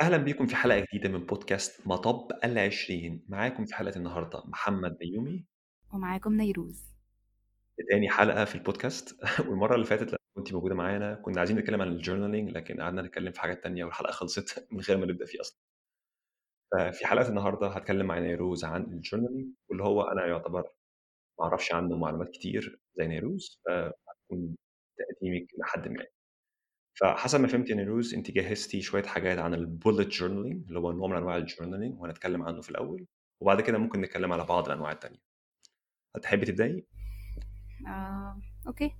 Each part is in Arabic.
أهلا بيكم في حلقة جديدة من بودكاست مطب العشرين. معاكم في حلقة النهاردة محمد بيومي ومعاكم نيروز. تاني حلقة في البودكاست. والمرة اللي فاتت لما كنت موجودة معانا. كنا عايزين نتكلم عن ال journaling لكن قعدنا نتكلم في حاجات تانية والحلقة خلصت من غير ما نبدأ فيه أصلا. ففي حلقة النهاردة هتكلم مع نيروز عن ال journaling واللي هو أنا يعتبر ما أعرفش عنه معلومات كتير زي نيروز. فهتكون تقديمك لحد ما. فحسب ما فهمت يا نيروز انت جهزتي شوية حاجات عن ال bullet journaling اللي هو نوع من أنواع ال journaling وهنتكلم عنه في الأول وبعد كده ممكن نتكلم على بعض الأنواع التانية. هتحبي تبدأي؟ آه، okay.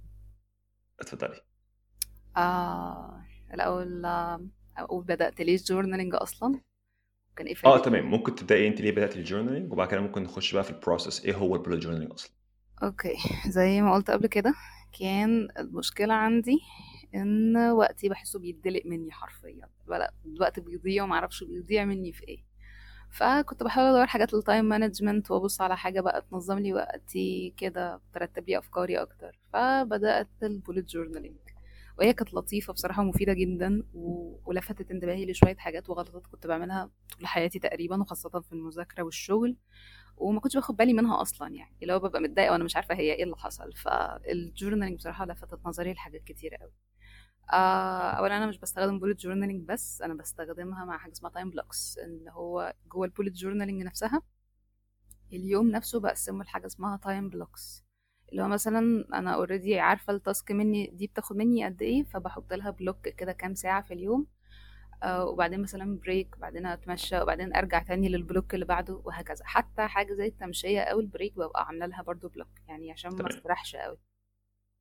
اتفضلي. آه، الأول آه، أقول بدأت ليه journaling أصلا؟ كان إيه آه تمام. ممكن تبدأي انت ليه بدأتي ال journaling وبعد كده ممكن نخش بقى في ال process إيه هو ال bullet journaling أصلا؟ okay. زي ما قلت قبل كده كان المشكلة عندي إن وقتي بحسه بيدلق مني حرفيا. الوقت بيضيع ومعرفش بيضيع مني في إيه. فكنت بحاول أدور حاجات لل time management وأبص على حاجة بقى تنظم لي وقتي كده ترتب لي أفكاري أكتر. فبدأت ال bullet journaling وهي كانت لطيفة بصراحة ومفيدة جدا و... ولفتت انتباهي لشوية حاجات وغلطات كنت بعملها طول حياتي تقريبا وخاصة في المذاكرة والشغل. وما كنتش باخد بالي منها أصلا يعني. هو ببقى متضايقة وأنا مش عارفة هي إيه اللي حصل. فال journaling بصراحة لفتت نظري لحاجات كتير قوي اولا أنا مش بستخدم bullet journaling بس أنا بستخدمها مع حاجة اسمها time blocks اللي هو جوه ال bullet journaling نفسها اليوم نفسه بقسمه لحاجة اسمها time blocks اللي هو مثلا أنا already عارفة ال task مني دي بتاخد مني قد إيه فبحط لها block كده كام ساعة في اليوم آه وبعدين مثلا break وبعدين أتمشى وبعدين أرجع تاني لل block اللي بعده وهكذا. حتى حاجة زي التمشية أو ال break ببقى عاملة لها برضو block يعني عشان ما تمام. استريحش قوي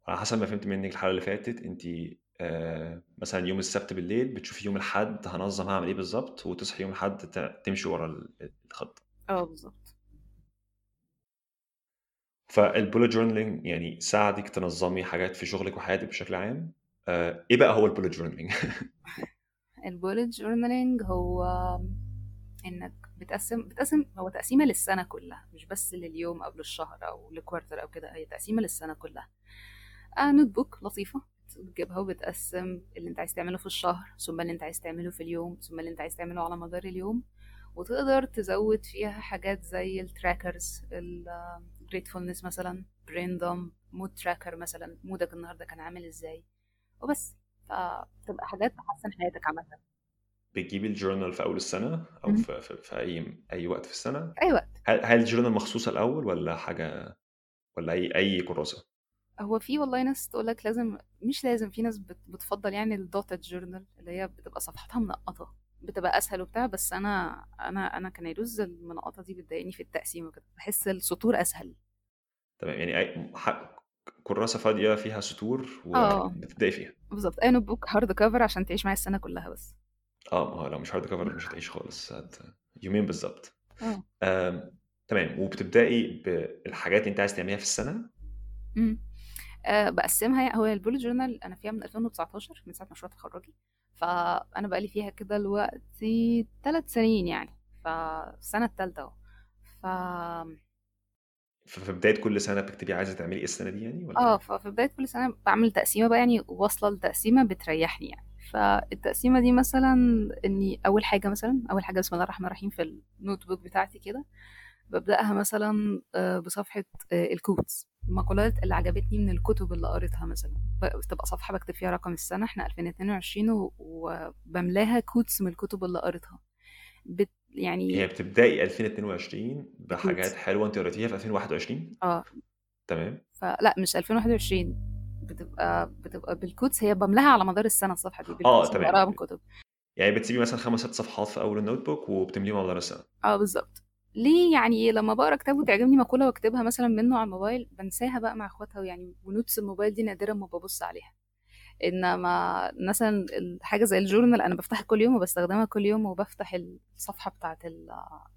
على حسب ما فهمت منك الحلقة اللي فاتت انت آه مثلا يوم السبت بالليل بتشوفي يوم الأحد هنظم هعمل إيه بالظبط وتصحي يوم الأحد تمشي ورا ال- الخطه آه بالظبط. فال bullet journaling يعني ساعدك تنظمي حاجات في شغلك وحياتك بشكل عام. آه إيه بقى هو البولت جورنالينج البوليت جورنالينج هو إنك بتقسم بتقسم هو تقسيمة للسنة كلها مش بس لليوم أو للشهر أو ل quarter أو كده هي تقسيمة للسنة كلها. آه notebook لطيفة. بتجيبها وبتقسم اللي انت عايز تعمله في الشهر ثم اللي انت عايز تعمله في اليوم ثم اللي انت عايز تعمله على مدار اليوم. وتقدر تزود فيها حاجات زي ال trackers ال gratefulness مثلا ب random mood tracker مثلا mood ك النهارده كان عامل إزاي. وبس. فتبقى حاجات تحسن حياتك عامة. بتجيبي ال journal في أول السنة أو. في, في, في أي أي وقت في السنة؟ أي وقت. هل هل ال journal مخصوصة الأول ولا حاجة ولا أي أي كراسة؟ هو في والله ناس تقولك لازم مش لازم في ناس بت- بتفضل يعني ال dotted journal اللي هي بتبقى صفحتها منقطة بتبقى أسهل وبتاع بس أنا أنا أنا كنيروز المنقطة دي بتضايقني في التقسيم وكده بحس السطور أسهل. تمام يعني أي كراسة فاضية فيها سطور وبتبداي فيها. بالظبط أي notebook hard cover عشان تعيش معايا السنة كلها بس. آه ما هو لو مش hard cover مش هتعيش خالص هت... يومين بالظبط آم، تمام وبتبدأي بالحاجات اللي أنت عايز تعمليها في السنة؟ أمم. آه بقسمها يعني. هو البوليت جورنال أنا فيها من 2019 من ساعة مشروع تخرجي. فأنا بقالي فيها كده دلوقتي ثلاث سنين يعني. فالسنة الثالثه أهو. ف ففي بداية كل سنة بتكتبي عايزة تعملي إيه السنة دي يعني ولا؟ آه؟ ففي بداية كل سنة بعمل تقسيمة بقى يعني واصلة لتقسيمة بتريحني يعني. فالتقسيمة دي مثلا إني أول حاجة مثلا أول حاجة بسم الله الرحمن الرحيم في ال notebook بتاعتي كده ببدأها مثلا آه، بصفحة آه، ال quotes. المقولات اللي عجبتني من الكتب اللي قريتها مثلا. بتبقى صفحة بكتب فيها رقم السنة. إحنا 2022 و- وبملاها quotes من الكتب اللي قريتها. بت يعني يعني بتبدأي 2022 بحاجات ب quotes حلوة أنت قريتيها في 2021 آه. تمام. فلا مش 2021 بتبقى بتبقى بال quotes. هي بملاها على مدار السنة الصفحة دي. آه تمام. من كتب يعني بتسيبي مثلا خمس ست صفحات في أول ال notebook وبتمليهم على مدار السنة. آه بالظبط. ليه يعني لما بقرا كتاب وتعجبني مقولة واكتبها مثلا منه على الموبايل بنساها بقى مع اخواتها ويعني و notes الموبايل دي نادرا ما ببص عليها. إنما مثلا الحاجة زي ال journal أنا بفتحها كل يوم وبستخدمها كل يوم وبفتح الصفحة بتاعت ال...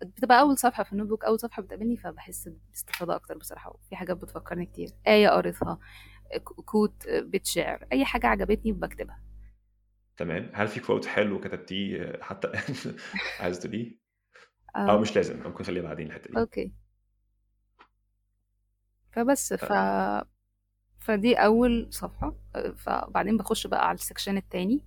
بتبقى أول صفحة في ال notebook أول صفحة بتقابلني فبحس باستفاده أكتر بصراحة في حاجات بتفكرني كتير. آية قريتها quote بيت شعر أي حاجة عجبتني بكتبها. تمام. هل في quote حلو كتبتيه حتى عايز تقوليه؟ أو آه. مش لازم ممكن نخليها بعدين الحتة دي. okay. فبس ف آه، فدي أول صفحة. فبعدين بخش بقى على ال section التاني.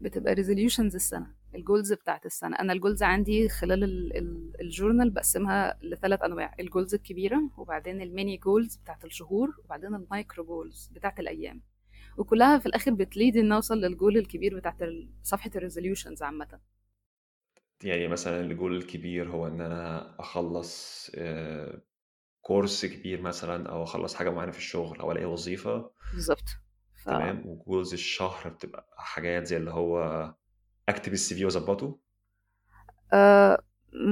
بتبقى resolutions السنة ال goals بتاعت السنة. أنا ال goals عندي خلال ال- ال- ال journal بقسمها لثلاث أنواع ال goals الكبيرة وبعدين ال mini goals بتاعت الشهور وبعدين ال micro goals بتاعت الأيام. وكلها في الآخر بت lead إن أوصل للجول الكبير بتاعت صفحة ال resolutions عامة. يعني مثلا الجول الكبير هو إن أنا أخلص آه، course كبير مثلا أو أخلص حاجة معينة في الشغل أو ألاقي وظيفة بالظبط. ف... تمام؟ و goals الشهر بتبقى حاجات زي اللي هو أكتب ال CV وأظبطه. آه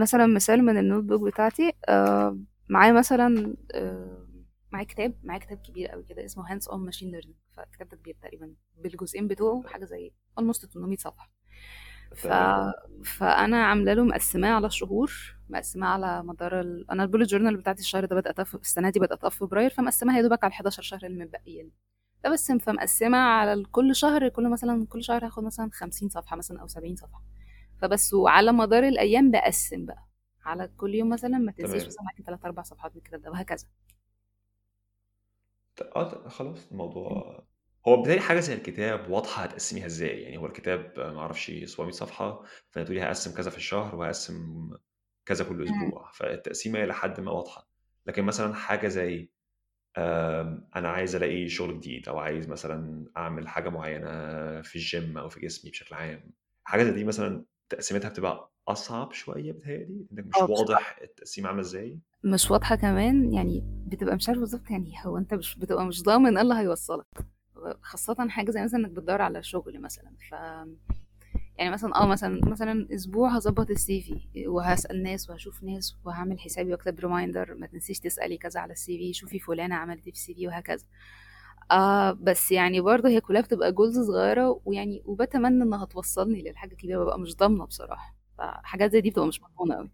مثلا مثال من ال notebook بتاعتي آه معايا مثلا آه معايا كتاب معايا كتاب كبير قوي كده اسمه Hands-On Machine Learning فالكتاب ده كبير تقريبا بالجزئين بتوعه حاجة زي almost 800 صفحة. ف... فأنا عاملة له مقسماه على الشهور مقسماه على مدار ال... أنا ال bullet journal بتاعتي الشهر ده بدات في السنة دي بدات في فبراير فمقسماها يا دوبك على ال 11 شهر اللي متبقيين فبس فمقسمة على كل شهر كل مثلا كل شهر هاخد مثلا 50 صفحة مثلا أو 70 صفحة. فبس وعلى مدار الأيام بقسم بقى. على كل يوم مثلا ما تنسيش مثلا معاكي 3 4 صفحات من الكتاب ده وهكذا آه خلاص الموضوع هو بداية حاجة زي الكتاب واضحة هتقسميها إزاي؟ يعني هو الكتاب آه، معرفش 700 صفحة فأنت تقولي هقسم كذا في الشهر وهقسم كذا كل مم. أسبوع فالتقسيمة إلى حد ما واضحة. لكن مثلا حاجة زي آم، أنا عايز ألاقي شغل جديد أو عايز مثلا أعمل حاجة معينة في الجيم أو في جسمي بشكل عام. حاجة زي دي مثلا تقسيمتها بتبقى أصعب شوية بتهيألي إنك مش بصراحة واضح التقسيمة عاملة إزاي؟ مش واضحة كمان يعني بتبقى مش عارف بالظبط يعني هو أنت مش بتبقى مش ضامن إيه اللي هيوصلك. خاصة حاجة زي مثلا إنك بتدور على شغل مثلا ف يعني مثلا آه مثلا مثلا أسبوع هظبط ال CV وهسأل ناس وهشوف ناس وهعمل حسابي وأكتب reminder ما تنسيش تسألي كذا على ال CV شوفي فلانة عملت إيه في ال CV وهكذا. آه بس يعني برضه هي كلها بتبقى goals صغيرة ويعني وبتمنى إنها توصلني للحاجة الكبيرة ببقى مش ضامنة بصراحة. فحاجات زي دي بتبقى مش مضمونة قوي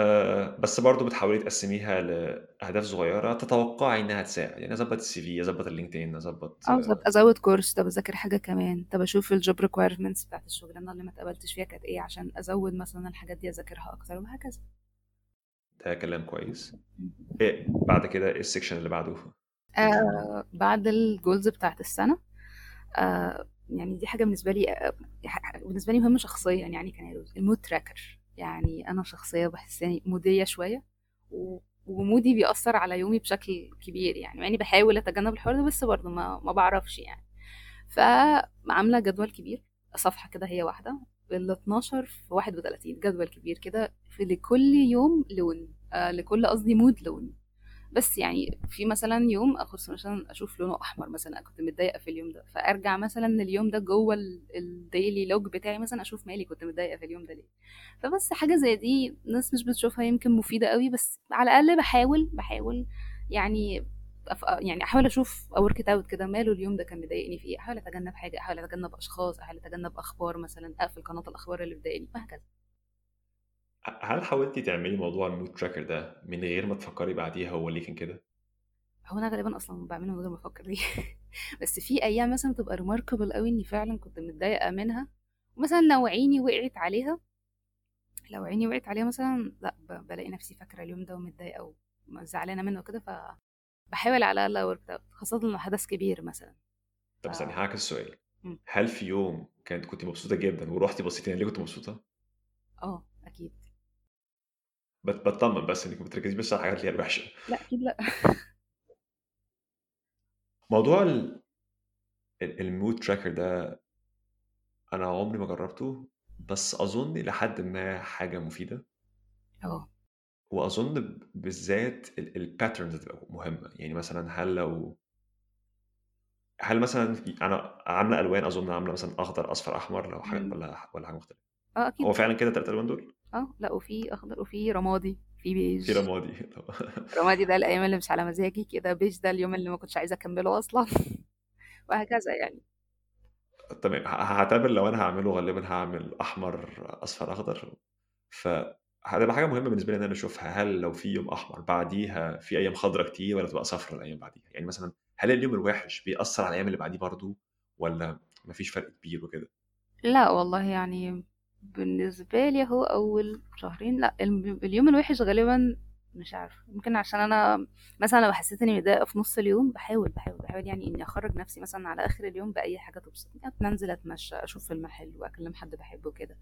آه، بس برضو بتحاولي تقسميها لأهداف صغيرة تتوقعي إنها تساعد. يعني أظبط ال CV أظبط ال LinkedIn آه بالظبط أزود course طب أذاكر حاجة كمان. طب أشوف ال job requirements بتاعت الشغلانة اللي ما اتقبلتش فيها كانت إيه عشان أزود مثلا الحاجات دي أذاكرها أكتر وهكذا. ده كلام كويس. إيه بعد كده إيه ال section اللي بعده؟ آه بعد ال goals بتاعت السنة. آه يعني دي حاجة بالنسبة لي آه ح- بالنسبة لي مهمة شخصيا يعني كان ال mood tracker يعني أنا شخصية بحسني moody شوية و- و mood ي بيأثر على يومي بشكل كبير يعني مع إني بحاول أتجنب الحوار ده بس برضه ما ما بعرفش يعني. فعامله جدول كبير صفحة كده هي واحدة ال 12 في 31 جدول كبير كده في لكل يوم لون آه لكل قصدي mood لون. بس يعني في مثلا يوم اخد مثلا أشوف لونه أحمر مثلا كنت متضايقة في اليوم ده. فأرجع مثلا اليوم ده جوه ال daily log بتاعي مثلا أشوف مالي كنت متضايقة في اليوم ده ليه. فبس حاجة زي دي ناس مش بتشوفها يمكن مفيدة قوي بس على الأقل بحاول بحاول يعني. يعني أحاول أشوف work out كده ماله اليوم ده كان مضايقني في إيه. أحاول أتجنب حاجة أحاول أتجنب أشخاص أحاول أتجنب أخبار مثلا أقفل قناة الأخبار اللي بتضايقني وهكذا. هل حاولتي تعملي موضوع ال mood tracker ده من غير ما تفكري بعديها هو ليه كان كده؟ هو أنا غالبا أصلا بعمله من غير ما أفكر ليه بس في أيام مثلا بتبقى remarkable قوي إني فعلا كنت متضايقة منها ومثلا لو عيني وقعت عليها لو عيني وقعت عليها مثلا لأ ب- بلاقي نفسي فاكرة اليوم ده ومتضايقة وزعلانة منه كده فبحاول على الأقل work out خاصة لو حدث كبير مثلا ف... طب استني هعكس السؤال. هل في يوم كانت كنت مبسوطة جدا ورحتي بصيتي ليه كنت مبسوطة؟ آه أكيد بت- بطمن بس إنك ما بتركزيش بس على الحاجات اللي هي الوحشة. لا أكيد لا. موضوع ال- ال- ال mood tracker ده أنا عمري ما جربته بس أظن لحد ما حاجة مفيدة. آه وأظن ب- بالذات ال patterns تبقى مهمة. يعني مثلا هل لو هل مثلا في- أنا عاملة ألوان أظن عاملة مثلا أخضر أصفر أحمر لو حاجة مم. ولا ولا حاجة مختلفة. آه هو أكيد فعلا كده الثلاث ألوان دول؟ آه لا وفي أخضر وفي رمادي في في بيج رمادي رمادي ده الأيام اللي مش على مزاجي كده بيج ده اليوم اللي ما كنتش عايزة أكمله أصلا. وهكذا يعني. تمام هعتبر لو أنا هعمله غالبا هعمل أحمر أصفر أخضر. فهتبقى حاجة مهمة بالنسبة لي إن أنا أشوفها هل لو في يوم أحمر بعديها في أيام خضراء كتير ولا تبقى صفراء الأيام بعديها؟ يعني مثلا هل اليوم الوحش بيأثر على الأيام اللي بعديه برضه ولا مفيش فرق كبير وكده؟ لا والله يعني بالنسبة لي هو أول شهرين. لا الم- اليوم الوحش غالبا مش عارفة. يمكن عشان أنا مثلا لو حسيت إني متضايقة في نص اليوم بحاول بحاول بحاول يعني إني أخرج نفسي مثلا على آخر اليوم بأي حاجة تبسطني. أنزل أتمشى أشوف فيلم حلو أكلم حد بحبه كده.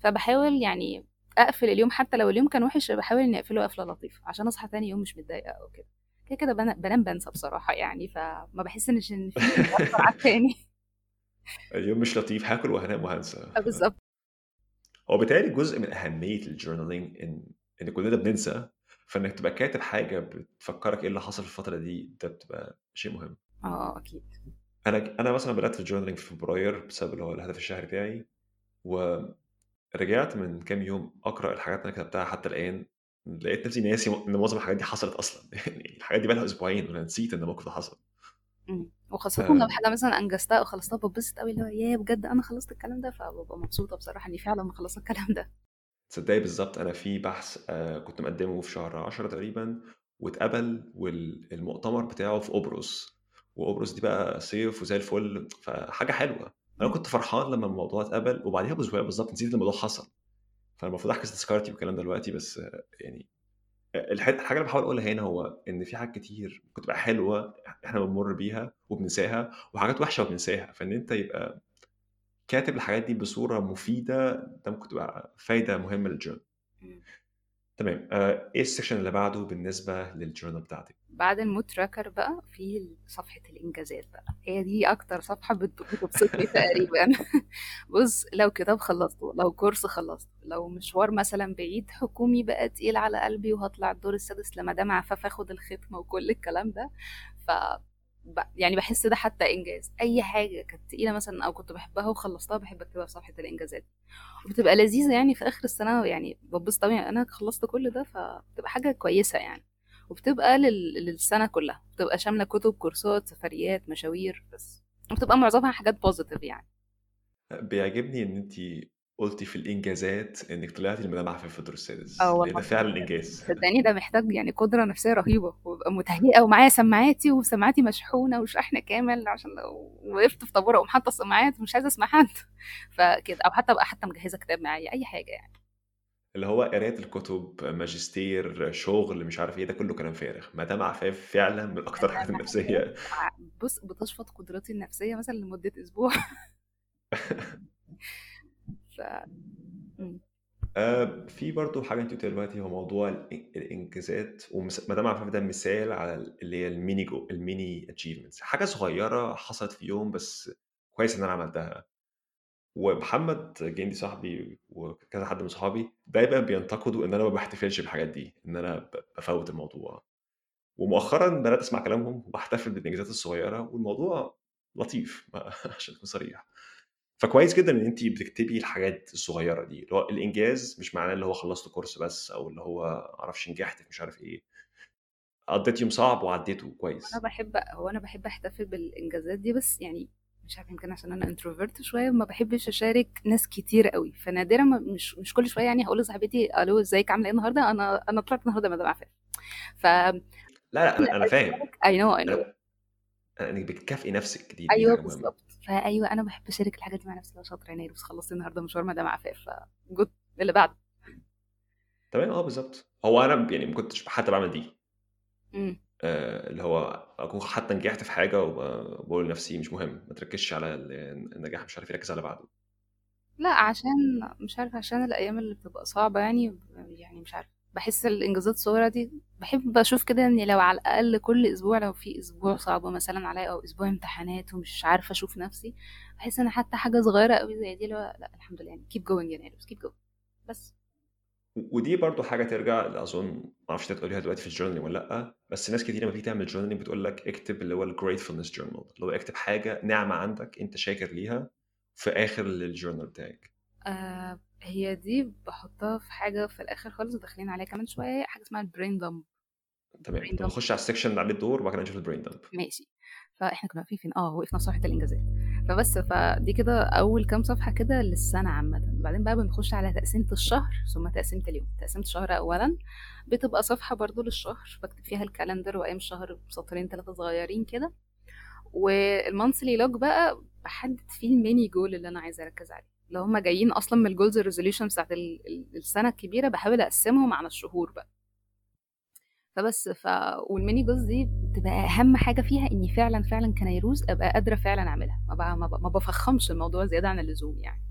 فبحاول يعني أقفل اليوم. حتى لو اليوم كان وحش بحاول إني أقفله قفلة لطيفة عشان أصحى تاني يوم مش متضايقة أو كده. كده كده بنا- بنام بنسى بصراحة يعني. فما بحس إن في مؤثر على التاني اليوم مش لطيف. هاكل وهنام وهنسى. بالظبط. هو بالتالي جزء من أهمية ال journaling إن إن كلنا بننسى فإنك تبقى كاتب حاجة بتفكرك إيه اللي حصل في الفترة دي ده بتبقى شيء مهم. آه أكيد. أنا أنا مثلا بدأت في ال journaling في فبراير بسبب اللي هو الهدف الشهري بتاعي ورجعت من كام يوم أقرأ الحاجات اللي أنا كتبتها حتى الآن لقيت نفسي ناسي إن معظم الحاجات دي حصلت أصلا. يعني الحاجات دي بقى لها أسبوعين وأنا نسيت إن الموقف ده حصل. مم. وخاصة لو آم، حاجة مثلا أنجزتها أو خلصتها ببسط قوي اللي هو ياه بجد أنا خلصت الكلام ده فببقى مبسوطة بصراحة إني فعلا مخلصة الكلام ده. تصدقي بالظبط أنا في بحث آه، كنت مقدمه في شهر 10 تقريبا واتقبل والمؤتمر بتاعه في قبرص وقبرص دي بقى صيف وزي الفل فحاجة حلوة. أنا. كنت فرحان لما الموضوع اتقبل وبعديها بأسبوع بالظبط نسيت الموضوع حصل. فالمفروض أحجز تذكرتي والكلام دلوقتي بس يعني الح- الحاجة اللي بحاول أقولها هنا هو إن في حاجات كتير ممكن تبقى حلوة إحنا بنمر بيها وبننساها وحاجات وحشة وبننساها فإن أنت يبقى كاتب الحاجات دي بصورة مفيدة ده ممكن تبقى فايدة مهمة لل journal مم. تمام آه، إيه ال section اللي بعده بالنسبة لل journal بتاعتك بعد ال mood tracker بقى في صفحة الإنجازات بقى. هي دي أكتر صفحة بت- بتبسطني تقريبا. بص لو كتاب خلصته لو كورس خلصته لو مشوار مثلا بعيد حكومي بقى تقيل على قلبي وهطلع الدور السادس لمدام عفاف آخد الختمة وكل الكلام ده. ف يعني بحس ده حتى إنجاز. أي حاجة كانت تقيلة مثلا أو كنت بحبها وخلصتها بحب أكتبها في صفحة الإنجازات. وبتبقى لذيذة يعني في آخر السنة يعني ببص طبعا أنا خلصت كل ده فبتبقى حاجة كويسة يعني. وبتبقى لل... للسنة كلها. بتبقى شاملة كتب كورسات سفريات مشاوير. بس. وبتبقى معظمها حاجات بوزيتيف يعني. بيعجبني إن أنت قلتي في الإنجازات إنك طلعتي المدام عفاف في آه السادس لأن والله ده فعلا إنجاز. صدقني ده محتاج يعني قدرة نفسية رهيبة. وابقى متهيئة ومعايا سماعاتي وسماعاتي مشحونة وشحن كامل عشان لو وقفت في طابورة اقوم حاطة السماعات مش عايزة أسمع حد. فكده أو حتى أبقى حتى مجهزة كتاب معايا أي حاجة يعني. اللي هو قراية الكتب ماجستير شغل مش عارف إيه ده كله كلام فارغ. مدام عفاف فعلا من أنا الحاجات محتاج النفسية. بص بتشفط قدرتي النفسية مثلا لمدة أسبوع. ف. آه، في برضو حاجة انت قلتها دلوقتي هو موضوع الإن- الإنجازات. ومدام عفاف ده مثال على اللي هي الميني جو ال mini achievements حاجة صغيرة حصلت في يوم بس كويس إن أنا عملتها. ومحمد جندي صاحبي وكذا حد من صحابي دايما بينتقدوا إن أنا ما بحتفلش بالحاجات دي إن أنا ب- بفوت الموضوع. ومؤخرا بدأت أسمع كلامهم وبحتفل بالإنجازات الصغيرة والموضوع لطيف عشان أكون صريح. فكويس جدا إن انت بتكتبي الحاجات الصغيرة دي اللي هو الإنجاز مش معناه اللي هو خلصت course بس أو اللي هو معرفش نجحت مش عارف إيه. قضيت يوم صعب وعديته أنا كويس بحب هو أنا بحب أحتفل بالإنجازات دي بس يعني مش عارفة يمكن عشان أنا introvert شوية ما بحبش أشارك ناس كتير قوي. فنادرا ما مش مش كل شوية يعني هقول لصاحبتي ألو إزيك؟ عاملة إيه النهارده؟ أنا أنا طلعت النهارده مدام عفاف. ف لا لا أنا أنا فاهم. اي نو اي نو أنا- إنك بتكافئي نفسك دي دي أيوه بالظبط. فأيوه أنا بحب أشارك الحاجات دي مع نفسي لو شاطرة يا نيروس. خلصت النهارده مشوار مدام عفاف ف good. اللي بعده. تمام آه بالظبط. هو أنا يعني ما كنتش حتى بعمل دي. امم. آه اللي هو أكون حتى نجحت في حاجة وبقول لنفسي مش مهم ما تركزش على ال- النجاح مش عارف إيه، ركز على بعده. لا عشان مش عارفه عشان الأيام اللي بتبقى صعبة يعني يعني مش عارفه بحس الإنجازات الصغيرة دي بحب أشوف كده إن لو على الأقل كل أسبوع لو في أسبوع صعب مثلا عليا أو أسبوع امتحانات ومش عارفة أشوف نفسي بحس إن حتى حاجة صغيرة قوي زي دي هو لأ الحمد لله يعني going يا نيروس keep going. بس. ودي برضو حاجة ترجع لأظن ما أعرفش أنت تقوليها دلوقتي في ال journaling ولا لأ بس ناس كتير لما تيجي تعمل journaling بتقول لك اكتب اللي هو ال gratefulness journal اللي هو اكتب حاجة نعمة عندك أنت شاكر ليها في آخر ال journal بتاعك. آه هي دي بحطها في حاجة في الآخر خالص داخلين عليها كمان شوية حاجة اسمها البرين دمب تمام نخش على ال section اللي عليه الدور وبعد كده نشوف ال brain dump ماشي. فإحنا كنا واقفين فين؟ آه وقفنا في صفحة الإنجازات. فبس فدي كده أول كام صفحة كده للسنة عامة. بعدين بقى بنخش على تقسيمة الشهر ثم تقسيمة اليوم. تقسيمة الشهر اولا بتبقى صفحة برضو للشهر بكتب فيها ال calendar وأيام الشهر بسطرين ثلاثة صغيرين كده. وال monthly log بقى بحدد فيه ال mini goal اللي أنا عايزة أركز عليه. لو هم جايين أصلا من ال goals ال resolution بتاعت ال- ال- السنة الكبيرة بحاول أقسمهم على الشهور بقى. فبس ف والmini goals دي بتبقى أهم حاجة فيها إني فعلًا، فعلًا كنيروز أبقى قادرة فعلًا أعملها، ما ب ما ب ما بافخّمش الموضوع زيادة عن اللزوم يعني.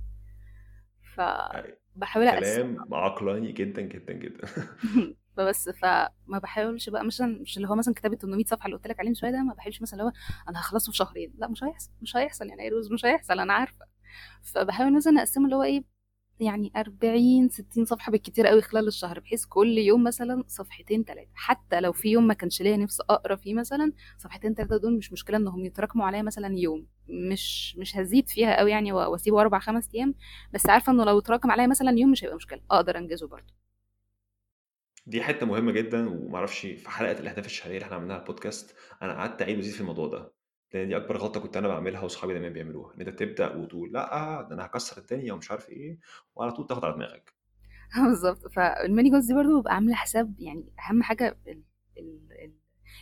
أيوه. فباحاول أقسّمها. كلام عقلاني جدًا، جدًا، جدًا. فبس فما باحاولش بقى مثلًا مش اللي هو مثلًا كتاب ال800 صفحة اللي قُلت لك عليه من شوية ده، ما باحاولش مثلًا اللي هو أنا هاخلّصه في شهرين، لأ مش هيحصل، مش هيحصل يا نيروز مش هيحصل أنا عارفة. فباحاول مثلًا أقسّمه اللي هو إيه، يعني 40، 60 صفحة بالكتير أوي خلال الشهر، بحيث كل يوم مثلًا صفحتين، 3 حتى لو في يوم ما كانش ليّا نِفْس أقرأ فيه مثلًا، صفحتين، 3 دول مش مشكلة إنهم يتراكموا عليّا مثلًا يوم، مش مش هازيد فيها أوي يعني وأسيبه 4، 5 أيام، بس عارفة إنه لو اتراكم عليّا مثلًا يوم مش هيبقى مشكلة، أقدر أنجزه برضه. دي حتّة مهمة جدًا وما أعرفش في حلقة الأهداف الشهرية اللي إحنا عملناها الpodcast أنا قعدت أعيد وأزيد في الموضوع ده، لإن دي أكبر غلطة كنت أنا باعملها وصحابي دايمًا بيعملوها، إن أنت تبدأ وتقول لأ، ده أنا هاكسّر الدنيا ومش عارف إيه، وعلى طول تاخد على دماغك. بالضبط، فالmini goals دي برضه بابقى عاملة حساب يعني أهم حاجة ال ال ال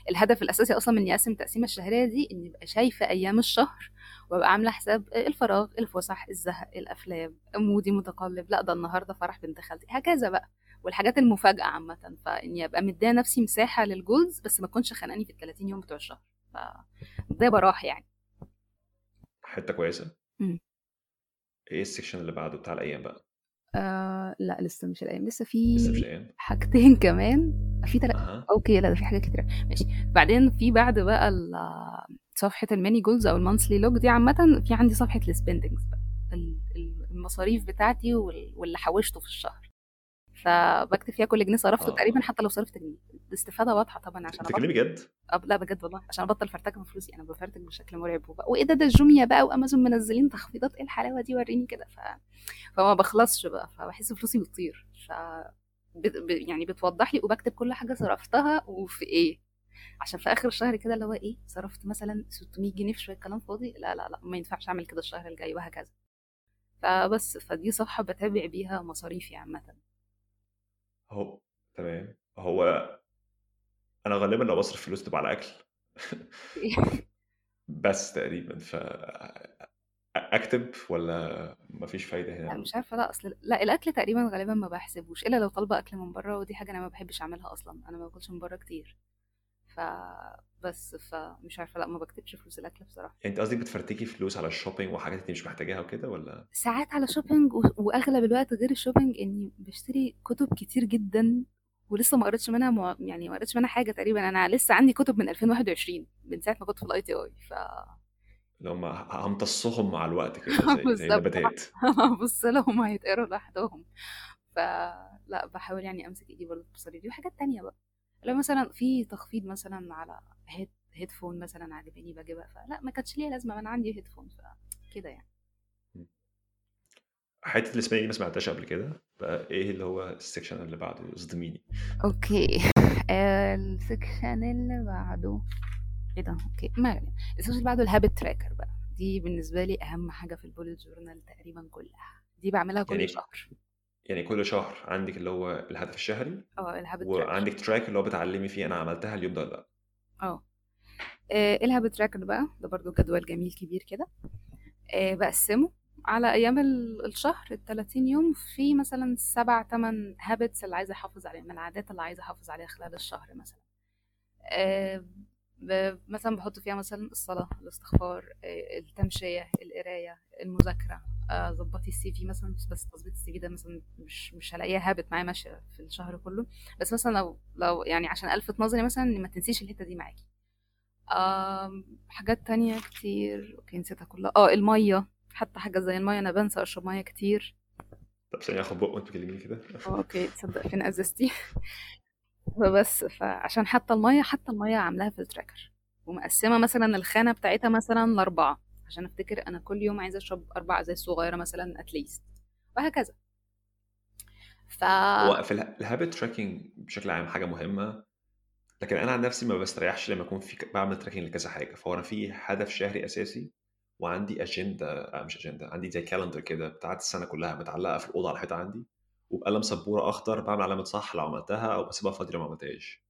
الهدف الأساسي أصلًا من إني أقسّم التقسيمة الشهرية دي، إني أبقى شايفة أيام الشهر وأبقى عاملة حساب الفراغ، الفُسح، الزهق، الأفلام، مودي متقلّب، لأ ده النهارده فرح بنت خالتي، هكذا بقى، والحاجات المفاجأة عامةً، فإني أبقى مدّية نَفْسي مساحة للgoals بس ما تكونش خانقاني في ال30 يوم بتوع الشهر، ف ده براح يعني. كويسة. إمم. إيه الsection اللي بعده بتاع الأيام بقى؟ آآ لأ لسه مش الأيام، لسه لسه مش في الأيام؟ حاجتين كمان في تلا أها. أوكي لأ ده في حاجات كتيرة ماشي، بعدين في بعد بقى ال صفحة الmini goals أو الmonthly log دي عامةً، في عندي صفحة الspendings بقى، ال ال المصاريف بتاعتي وال واللي حوّشته في الشهر، فباكتب فيها كل جنيه صرفته تقريبًا آه. حتى لو صرفت جنيه، باستفادة واضحة طبعًا عشان بتتكلمي جد؟ آه لأ بجد والله، عشان أبطّل فرتكة في فلوسي، أنا بافرتك بشكل مرعب وب وإيه ده، ده جوميا بقى وأمازون منزّلين تخفيضات، إيه الحلاوة دي ورّيني كده، ف فما باخلصش بقى، فباحس فلوسي بتطير، ف ب يعني بتوضّح لي وباكتب كل حاجة صرفتها وفي إيه، عشان في آخر الشهر كده اللي هو إيه، صرفت مثلًا 600 جنيه في شوية كلام فاضي، لا، لا، لأ، ما ينفعش أعمل كده الشهر الجاي وهكذا. فبس، فدي صفحة باتابع بيها مصاريفي عامةً. هو تمام. هو أنا غالبًا لو باصرف فلوس تبقى على أكل بس تقريبًا، ف أ أكتب والّا ما فيش فايدة لأ هنا؟ مش عارفة لأ، أصل لأ الأكل تقريبًا غالبًا ما باحسبوش، إلا لو طالبة أكل من برّه ودي حاجة أنا ما باحبش أعملها أصلًا، أنا ما باكلش من برّه كتير. فبس، فمش عارفة لأ ما باكتبش فلوس الأكل بصراحة. يعني أنتِ قصدِك بتفرتكي فلوس على الshopping وحاجات أنتِ مش محتاجاها وكده والّا؟ ساعات على shopping و وأغلب الوقت غير الshopping إني باشتري كُتب كتير جدًا ولسه ما قريتش منها مع يعني ما قريتش منها حاجة تقريبًا، أنا لسه عندي كُتب من 2021 من ساعة ما كنت في الITI ف اللي هم ه هامتصّهم مع الوقت كده زي زي. هابُص لهم هيتقروا لوحدهم. فلأ باحاول يعني أمسك إيدي برضه في دي وحاجات تانية بقى، هو مثلًا في تخفيض مثلًا على head headphone مثلًا عجباني باجيبها، فلأ ما كانتش ليها لازمة ما أنا عندي headphone فكده يعني. حتّة الspending دي ما سمعتهاش قبل كده، فإيه اللي هو الsection اللي بعده؟ اصدميني. أوكي آآ الsection اللي بعده إيه ده؟ أوكي ما الsection اللي بعده الhabit tracker بقى، دي بالنسبة لي أهم حاجة في الbullet journal تقريبًا كلّها، دي باعملها كل يعني شهر. يعني كل شهر عندِك اللي هو الهدف الشهري، آه الhabit tracker. وعندِك track اللي هو بتعلّمي فيه أنا عملتها اليوم ده والّا لأ. آه. آآ الhabit tracker بقى، ده برضه جدول جميل كبير كده، آآ على أيام ال الشهر ال30 يوم في مثلًا 7، 8 habits اللي عايزة أحافظ عليهم، العادات اللي عايزة أحافظ عليها خلال الشهر مثلًا. ب مثلًا باحط فيها مثلًا الصلاة، الاستغفار، آآ التمشية، القراية، المذاكرة، آآ ضبّطي ال CV مثلًا، بس تضبيط ال CV ده مثلًا مش مش هالاقيها habit معايا ماشية في الشهر كلّه، بس مثلًا لو لو يعني عشان ألفت نظري مثلًا إن ما تنسيش الحتّة دي معاكِ. آمم حاجات تانية كتير، أوكي نسيتها كلّها، آه المَيّة، حتى حاجة زي المَيّة أنا بانسى أشرب مَيّة كتير. طب ثانية آخد بُق وأنتِ بتكلميني كده. آه أوكي، تصدّق فين إزازتي؟ فبس، فعشان حتى المَيّة حتى المَيّة عاملاها في ال tracker ومقسّمة مثلًا الخانة بتاعتها مثلًا ل4 عشان أفتكر أنا كل يوم عايزة أشرب 4 إزاز صغيّرة مثلًا least وهكذا. ف هو في اله الhabit tracking بشكل عام حاجة مهمة، لكن أنا عن نفسي ما باستريحش لمّا يكون في باعمل tracking لكذا حاجة، فهو أنا في هدف شهري أساسي وعندي آآ مش أجندة، عندي زي calendar كده بتاعة السنة كلّها متعلقة في الأوضة على الحيطة عندي، وبقلم سبورة أخضر باعمل علامة صح لو عملتها أو باسيبها فاضية لو ما عملتهاش.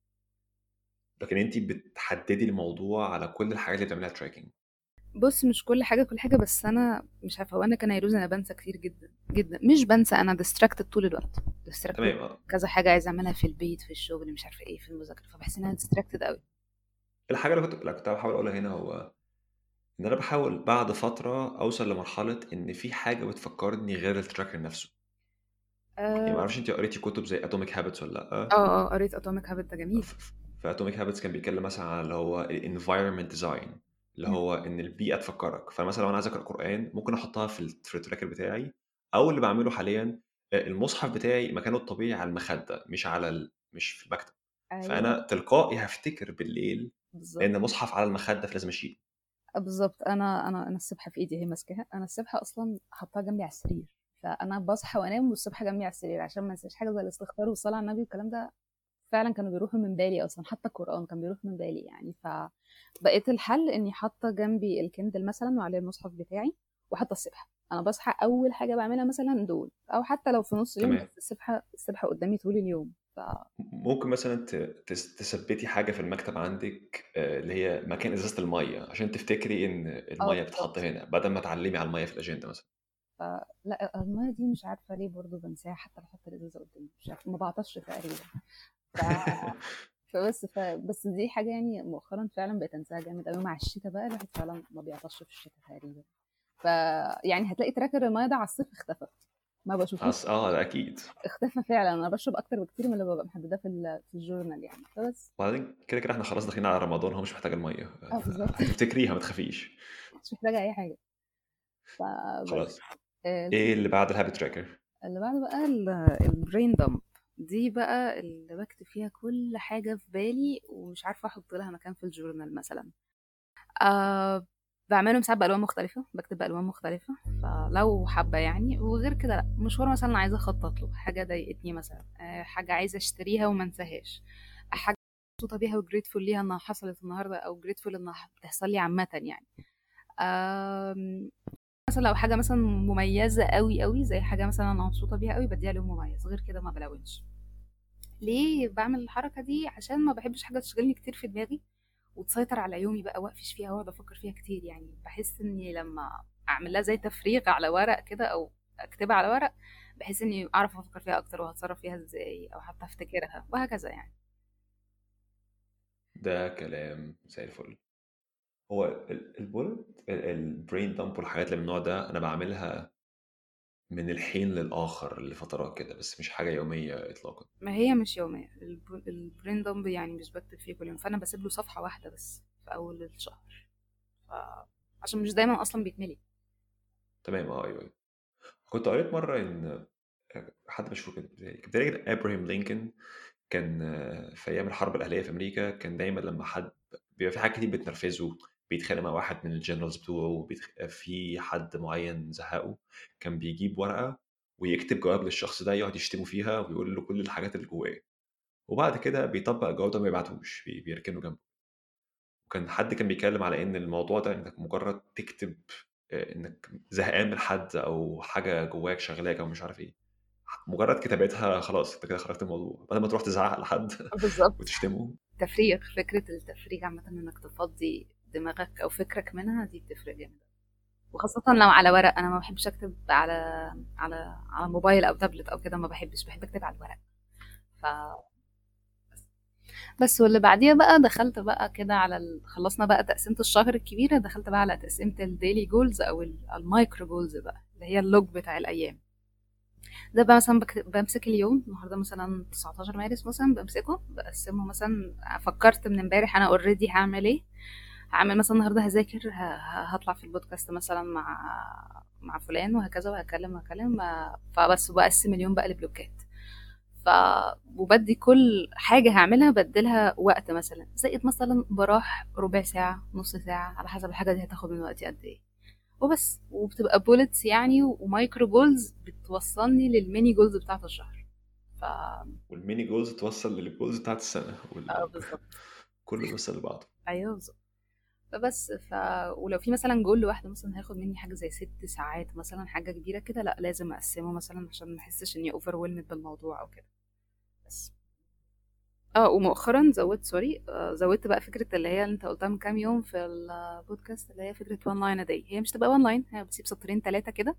لكن أنتِ بتحددي الموضوع على كل الحاجات اللي بتعمليها tracking. بص مش كل حاجة كل حاجة بس أنا مش عارفة هو أنا كنيروز أنا بنسى كتير جدا جدا مش بنسى أنا distracted طول الوقت تمام آه كذا حاجة عايزة أعملها في البيت في الشغل مش عارفة إيه في المذاكرة فبحس إن أنا distracted قوي الحاجة اللي كنت اللي كنت بحاول أقولها هنا هو إن أنا بحاول بعد فترة أوصل لمرحلة إن في حاجة بتفكرني غير التراكر نفسه. يعني آه. معرفش أنت قريتي كتب زي Atomic Habits ولا لأ؟ آه آه، قريت atomic habit ده جميل. في Atomic Habits كان بيتكلم مثلا عن اللي هو ال environment design اللي. هو إن البيئة تفكرك. فمثلا لو أنا عايز أقرأ قرآن ممكن أحطها في ال- في ال tracker بتاعي أو اللي بعمله حاليا آه، المصحف بتاعي مكانه الطبيعي على المخدة مش على ال... مش في المكتب. أيوه. فانا تلقائي هفتكر بالليل بالظبط لأن مصحف على المخدة فلازم أشيله. آه، بالظبط أنا أنا أنا السبحة في إيدي هي ماسكاها. أنا السبحة أصلا حطاها جنبي على السرير. فأنا بصحى وأنام والسبحة جنبي على السرير عشان ما أنساش حاجة زي الاستغفار والصلاة على النبي والكلام ده. فعلا كانوا بيروحوا من بالي أصلا حتى القرآن كان بيروح من بالي يعني. فبقيت الحل إني حاطة جنبي الكندل مثلا وعليه المصحف بتاعي وحاطة السبحه أنا بصحى أول حاجة بعملها مثلا دول أو حتى لو في نص اليوم السبحه السبحه قدامي طول اليوم. ف ممكن مثلا تثبتي حاجة في المكتب عندك آه، اللي هي مكان إزازة المية عشان تفتكري إن آه المية بتتحط بالظبط هنا بدل ما تعلمي على المية في الأجندة مثلا. فلا المية دي مش عارفة ليه برضو بنساها حتى لو أحط الإزازة قدامي مش عارفة ما بعطش تقريبا. ف... فبس ف... بس دي حاجة يعني مؤخرا فعلا بقيت أنساها جامد قوي مع الشتاء بقى الواحد فعلا ما بيعطش في الشتاء تقريبا. ف يعني هتلاقي تراكر المية ده على الصيف اختفى. ما بشوفوش. آه ده أكيد. اختفى فعلا. أنا بشرب أكتر بكتير من اللي ببقى محدده في. في الجورنال يعني. فبس. وبعدين كده كده إحنا خلاص داخلين على رمضان. هو مش محتاج المية. آه بالظبط. هتفتكريها ما تخافيش. مش محتاجة أي حاجة. فبس. خلاص. آه، إيه اللي بعد الهابت تراكر اللي بعده بقى البرين دمب دي بقى اللي بكتب فيها كل حاجة في بالي ومش عارفة أحط لها مكان في الجورنال مثلا. أه بعملهم ساعات بألوان مختلفة بكتب بألوان مختلفة فلو حابة يعني. وغير كده لأ مشوار مثلا عايزة أخطط له حاجة ضايقتني مثلا أه حاجة عايزة أشتريها وما أنساهاش حاجة مبسوطة بيها وجريتفول ليها إنها حصلت النهاردة أو جريتفول إنها بتحصل لي عامة يعني. مثلا لو حاجة مثلا مميزة قوي قوي زي حاجة مثلا أنا مبسوطة بيها قوي بديها لون مميز غير كده ما بلونش. ليه بعمل الحركة دي؟ عشان ما بحبش حاجة تشغلني كتير في دماغي. وتسيطر على يومي بقى واقفش فيها واقعد أفكر فيها كتير يعني. بحس إني لما اعمل لها زي تفريغ على ورق كده أو أكتبها على ورق بحس إني أعرف أفكر فيها أكتر وهتصرف فيها إزاي أو حتى أفتكرها وهكذا يعني. ده كلام زي الفل. هو ال- ال bullet ال brain dump والحاجات اللي من النوع ده أنا بعملها من الحين للآخر لفترات كده بس مش حاجة يومية اطلاقا. ما هي مش يومية. الب- ال brain dump يعني مش بكتب فيه كل يوم فأنا بسيب له صفحة واحدة بس في أول الشهر. ف... عشان مش دايما أصلا بيتملي. تمام. آه أيوه أيوة. كنت قريت مرة إن حد مشهور كده كان بيتهيألي أبراهام لينكولن كان آه، في أيام الحرب الأهلية في أمريكا كان دايما لما حد بيبقى في حاجات كتير بتنرفزه بيتخانق مع واحد من ال generals بتوعه بيتخ... في حد معين زهقه كان بيجيب ورقة ويكتب جواب للشخص ده يقعد يشتمه فيها ويقول له كل الحاجات اللي جواه. وبعد كده بيطبق الجواب ده ما يبعتهوش بي- بيركنه جنبه. وكان حد كان بيتكلم على إن الموضوع ده إنك مجرد تكتب إنك زهقان من حد أو حاجة جواك شغلاك أو مش عارف إيه. مجرد كتابتها خلاص أنت كده خرجت الموضوع. بدل ما تروح تزعق لحد بالظبط. وتشتمه. تفريغ فكرة التفريغ عامة إنك تفضي دماغك أو فكرك منها دي بتفرق جامد. وخاصة لو على ورق أنا ما بحبش أكتب على على على موبايل أو تابلت أو كده ما بحبش بحب أكتب على الورق. ف بس. واللي بعديها بقى دخلت بقى كده على ال... خلصنا بقى تقسيمة الشهر الكبيرة دخلت بقى على تقسيمة ال daily goals أو ال- ال micro goals بقى اللي هي ال log بتاع الأيام. ده بقى مثلا. بمسك اليوم النهارده مثلا 19 مارس مثلا بمسكه بقسمه مثلا فكرت من امبارح أنا already هعمل إيه. هعمل مثلا النهارده هذاكر هطلع في البودكاست مثلا مع مع فلان وهكذا وهكلم وهكلم آه، فبس بقسم اليوم بقى ل بلوكات. ف وبدي كل حاجة هعملها بديلها وقت مثلا. زائد مثلا بروح ربع ساعة نص ساعة على حسب الحاجة دي هتاخد من وقتي قد إيه. وبس. وبتبقى bullets يعني و micro goals بتوصلني لل mini goals بتاعت الشهر. ف وال mini goals توصل لل goals بتاعت السنة. وال... آه بالظبط. كله بيوصل لبعضه. أيوه بالظبط. فبس ف ولو في مثلا جول لوحده مثلا هياخد مني حاجة زي ست ساعات مثلا حاجة كبيرة كده لأ لازم أقسمه مثلا عشان ما أحسش إني over بالموضوع أو كده. بس. آه ومؤخرا زودت sorry آه، زودت بقى فكرة اللي هي اللي أنت قلتها من كام يوم في البودكاست اللي هي one line a day. هي مش تبقى one line هي بتسيب سطرين ثلاثة كده.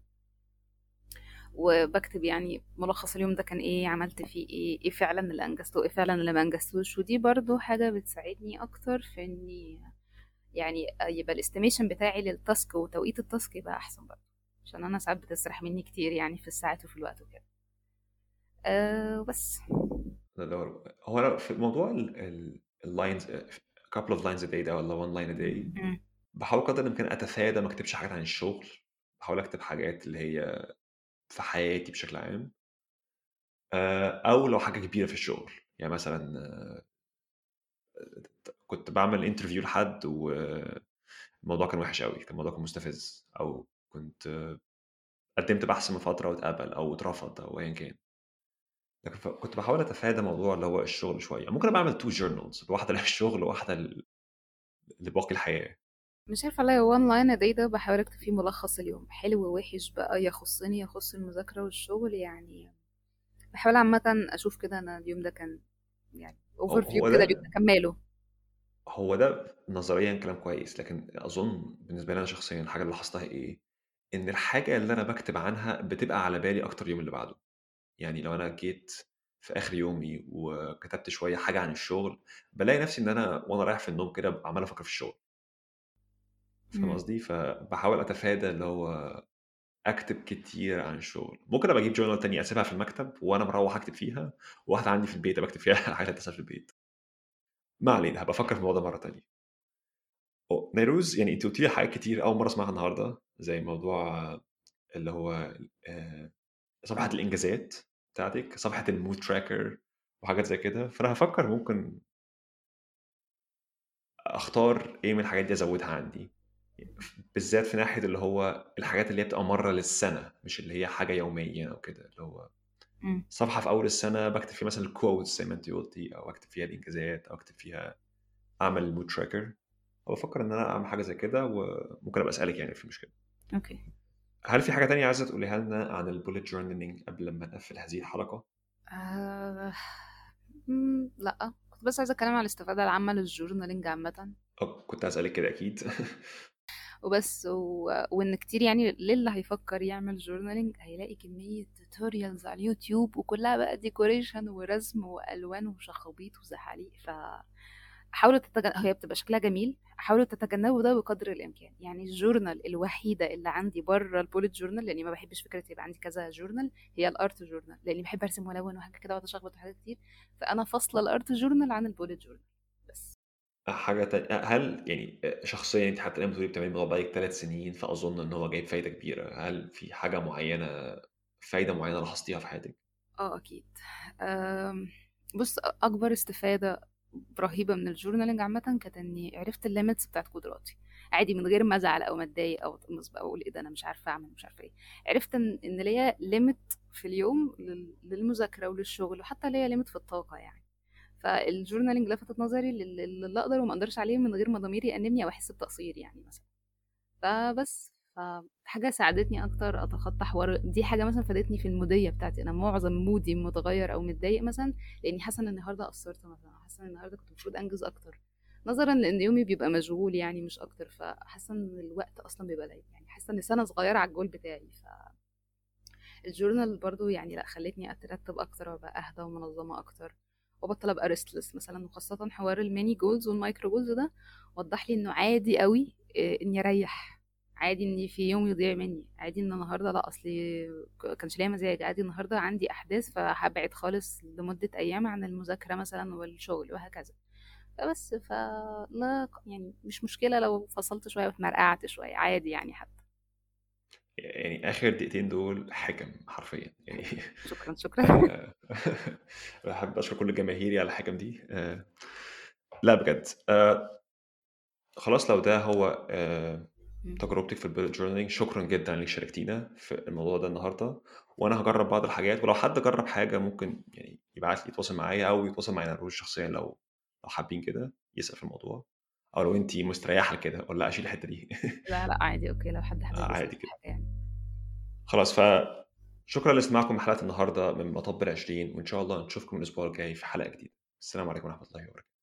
وبكتب يعني ملخص اليوم ده كان إيه عملت فيه إيه إيه فعلا اللي أنجزته إيه فعلا اللي ما أنجزتوش. ودي برضو حاجة بتساعدني أكتر في إني يعني يبقى ال estimation بتاعي لل task وتوقيت ال task يبقى أحسن برضو عشان أنا ساعات بتسرح مني كتير يعني في الساعات وفي الوقت وكده. أه بس. هو في موضوع ال lines couple of lines a day ده ولا one line a day مم. بحاول قدر الإمكان أتفادى ما أكتبش حاجات عن الشغل بحاول أكتب حاجات اللي هي في حياتي بشكل عام. آه، أو لو حاجة كبيرة في الشغل يعني مثلا آه، كنت بعمل interview لحد والموضوع كان وحش قوي كان الموضوع كان مستفز أو كنت قدمت بحث من فترة واتقبل أو اترفض أو ايا كان. لكن كنت بحاول أتفادى موضوع اللي هو الشغل شوية. ممكن أبقى أعمل two journals واحدة للشغل وواحدة لباقي الحياة. مش عارفة والله هو a day ده بحاول أكتب فيه ملخص اليوم حلو ووحش بقى يخصني يخص المذاكرة والشغل يعني. بحاول عامة أشوف كده أنا اليوم ده كان يعني overview كده اليوم ده ده كان ماله. هو ده نظريا كلام كويس لكن أظن بالنسبة لي أنا شخصيا الحاجة اللي لاحظتها إيه؟ إن الحاجة اللي أنا بكتب عنها بتبقى على بالي أكتر يوم اللي بعده. يعني لو أنا جيت في آخر يومي وكتبت شوية حاجة عن الشغل بلاقي نفسي إن أنا وأنا رايح في النوم كده عمال أفكر في الشغل. فاهم مم. قصدي؟ فبحاول أتفادى اللي هو أكتب كتير عن الشغل. ممكن أبقى أجيب جورنال تاني أسيبها في المكتب وأنا مروح أكتب فيها وواحدة عندي في البيت بكتب فيها حاجات لسه في البيت. ما علينا هبقى أفكر في الموضوع ده مرة تانية. أو- نيروز يعني انت قلت لي حاجات كتير أول مرة أسمعها النهارده زي موضوع اللي هو آه، صفحه الإنجازات بتاعتك صفحة ال mood tracker وحاجات زي كده. فأنا هفكر ممكن أختار إيه من الحاجات دي أزودها عندي. بالذات في ناحية اللي هو الحاجات اللي هي بتبقى مرة للسنة مش اللي هي حاجة يومية أو كده اللي هو مم. صفحة في أول السنة بكتب فيها مثلا ال quotes زي ما انت قلتي أو أكتب فيها الإنجازات أو أكتب فيها أعمل ال mood tracker أو بفكر إن أنا أعمل حاجة زي كده وممكن أبقى أسألك يعني في مشكلة. Okay. هل في حاجة تانية عايزة تقوليها لنا عن ال bullet journaling قبل ما نقفل هذه الحلقة؟ آه... مم، لأ. كنت بس عايزة أتكلم على الاستفادة العامة لل journaling عامة. أو كنت هسألك كده أكيد. وبس و... وإن كتير يعني للي هيفكر يعمل journaling هيلاقي كمية tutorials على اليوتيوب وكلها بقى decoration ورسم وألوان وشخابيط وزحاليق. ف حاولوا تتجن... هي بتبقى شكلها جميل. حاولوا تتجنبوا ده بقدر الإمكان. يعني ال journal الوحيدة اللي عندي بره ال bullet journal لأني ما بحبش فكرة يبقى عندي كذا journal هي ال art journal لأني بحب أرسم والون وحاجة كده وأقعد أشخبط وحاجات كتير. فأنا فاصلة ال art journal عن ال bullet journal حاجة تانية. هل يعني شخصيا أنت حتى الآن بتقولي بتعملي الموضوع بقالك ثلاث سنين فأظن إن هو جايب فايدة كبيرة. هل في حاجة معينة فايدة معينة لاحظتيها في حياتك؟ أكيد. أم، بص أكبر استفادة رهيبة من ال journaling عامة كانت إني عرفت ال limits بتاعت قدراتي. عادي من غير ما أزعل أو ما أتضايق أو أتقمص بقى أقول إيه ده أنا مش عارفة أعمل مش عارفة إيه. عرفت ان إن ليا limit في اليوم لل- للمذاكرة وللشغل وحتى ليا limit في الطاقة يعني. فال journaling لفتت نظري لل- للي أقدر وما أقدرش عليه من غير ما ضميري يأنبني أو أحس بتقصير يعني مثلا. فبس فحاجة ساعدتني أكتر أتخطى حوار دي حاجة مثلا فادتني في ال mood بتاعتي. أنا معظم mood ي متغير أو متضايق مثلا لأني حاسة إن النهاردة قصرت مثلا حاسة إن النهاردة كنت المفروض أنجز أكتر. نظرا لأن يومي بيبقى مشغول يعني مش أكتر فحاسة إن الوقت أصلا بيبقى قليل يعني. حاسة إن سنة صغيرة على الجول بتاعي فال journal برضو يعني لأ خلتني أترتب أكتر وأبقى أهدى ومنظمة أكتر. وبطل أبقى restless مثلا وخاصة حوار ال mini goals وال micro goals ده وضح لي إنه عادي قوي إيه، إني أريح عادي ان في يوم يضيع مني عادي إن النهارده لأ اصلي كانش ليا مزاج عادي النهارده عندي أحداث فهبعد خالص لمدة أيام عن المذاكرة مثلا والشغل وهكذا. فبس فلا يعني مش مشكلة لو فصلت شوية واتمرقعت شوية عادي يعني حتى. يعني آخر دقيقتين دول حكم حرفيا يعني شكرا شكرا آه، بحب أشكر كل جماهيري على الحكم دي آه، لا بجد آه، خلاص لو ده هو آه،. تجربتك في ال bullet journaling شكرا جدا انك شاركتينا في الموضوع ده النهارده وأنا هجرب بعض الحاجات ولو حد جرب حاجة ممكن يعني يبعت لي يتواصل معايا أو يتواصل معايا أنا شخصيا لو لو حابين كده يسأل في الموضوع أو لو انت مستريحة كده ولا أشيل الحتة دي. لا لا عادي أوكي لو حد حابب يسأل عادي كده. يعني. خلاص ف شكرا لاستماعكم حلقه النهارده من مطب العشرين وإن شاء الله نشوفكم الأسبوع الجاي في حلقة جديدة. السلام عليكم ورحمة الله وبركاته.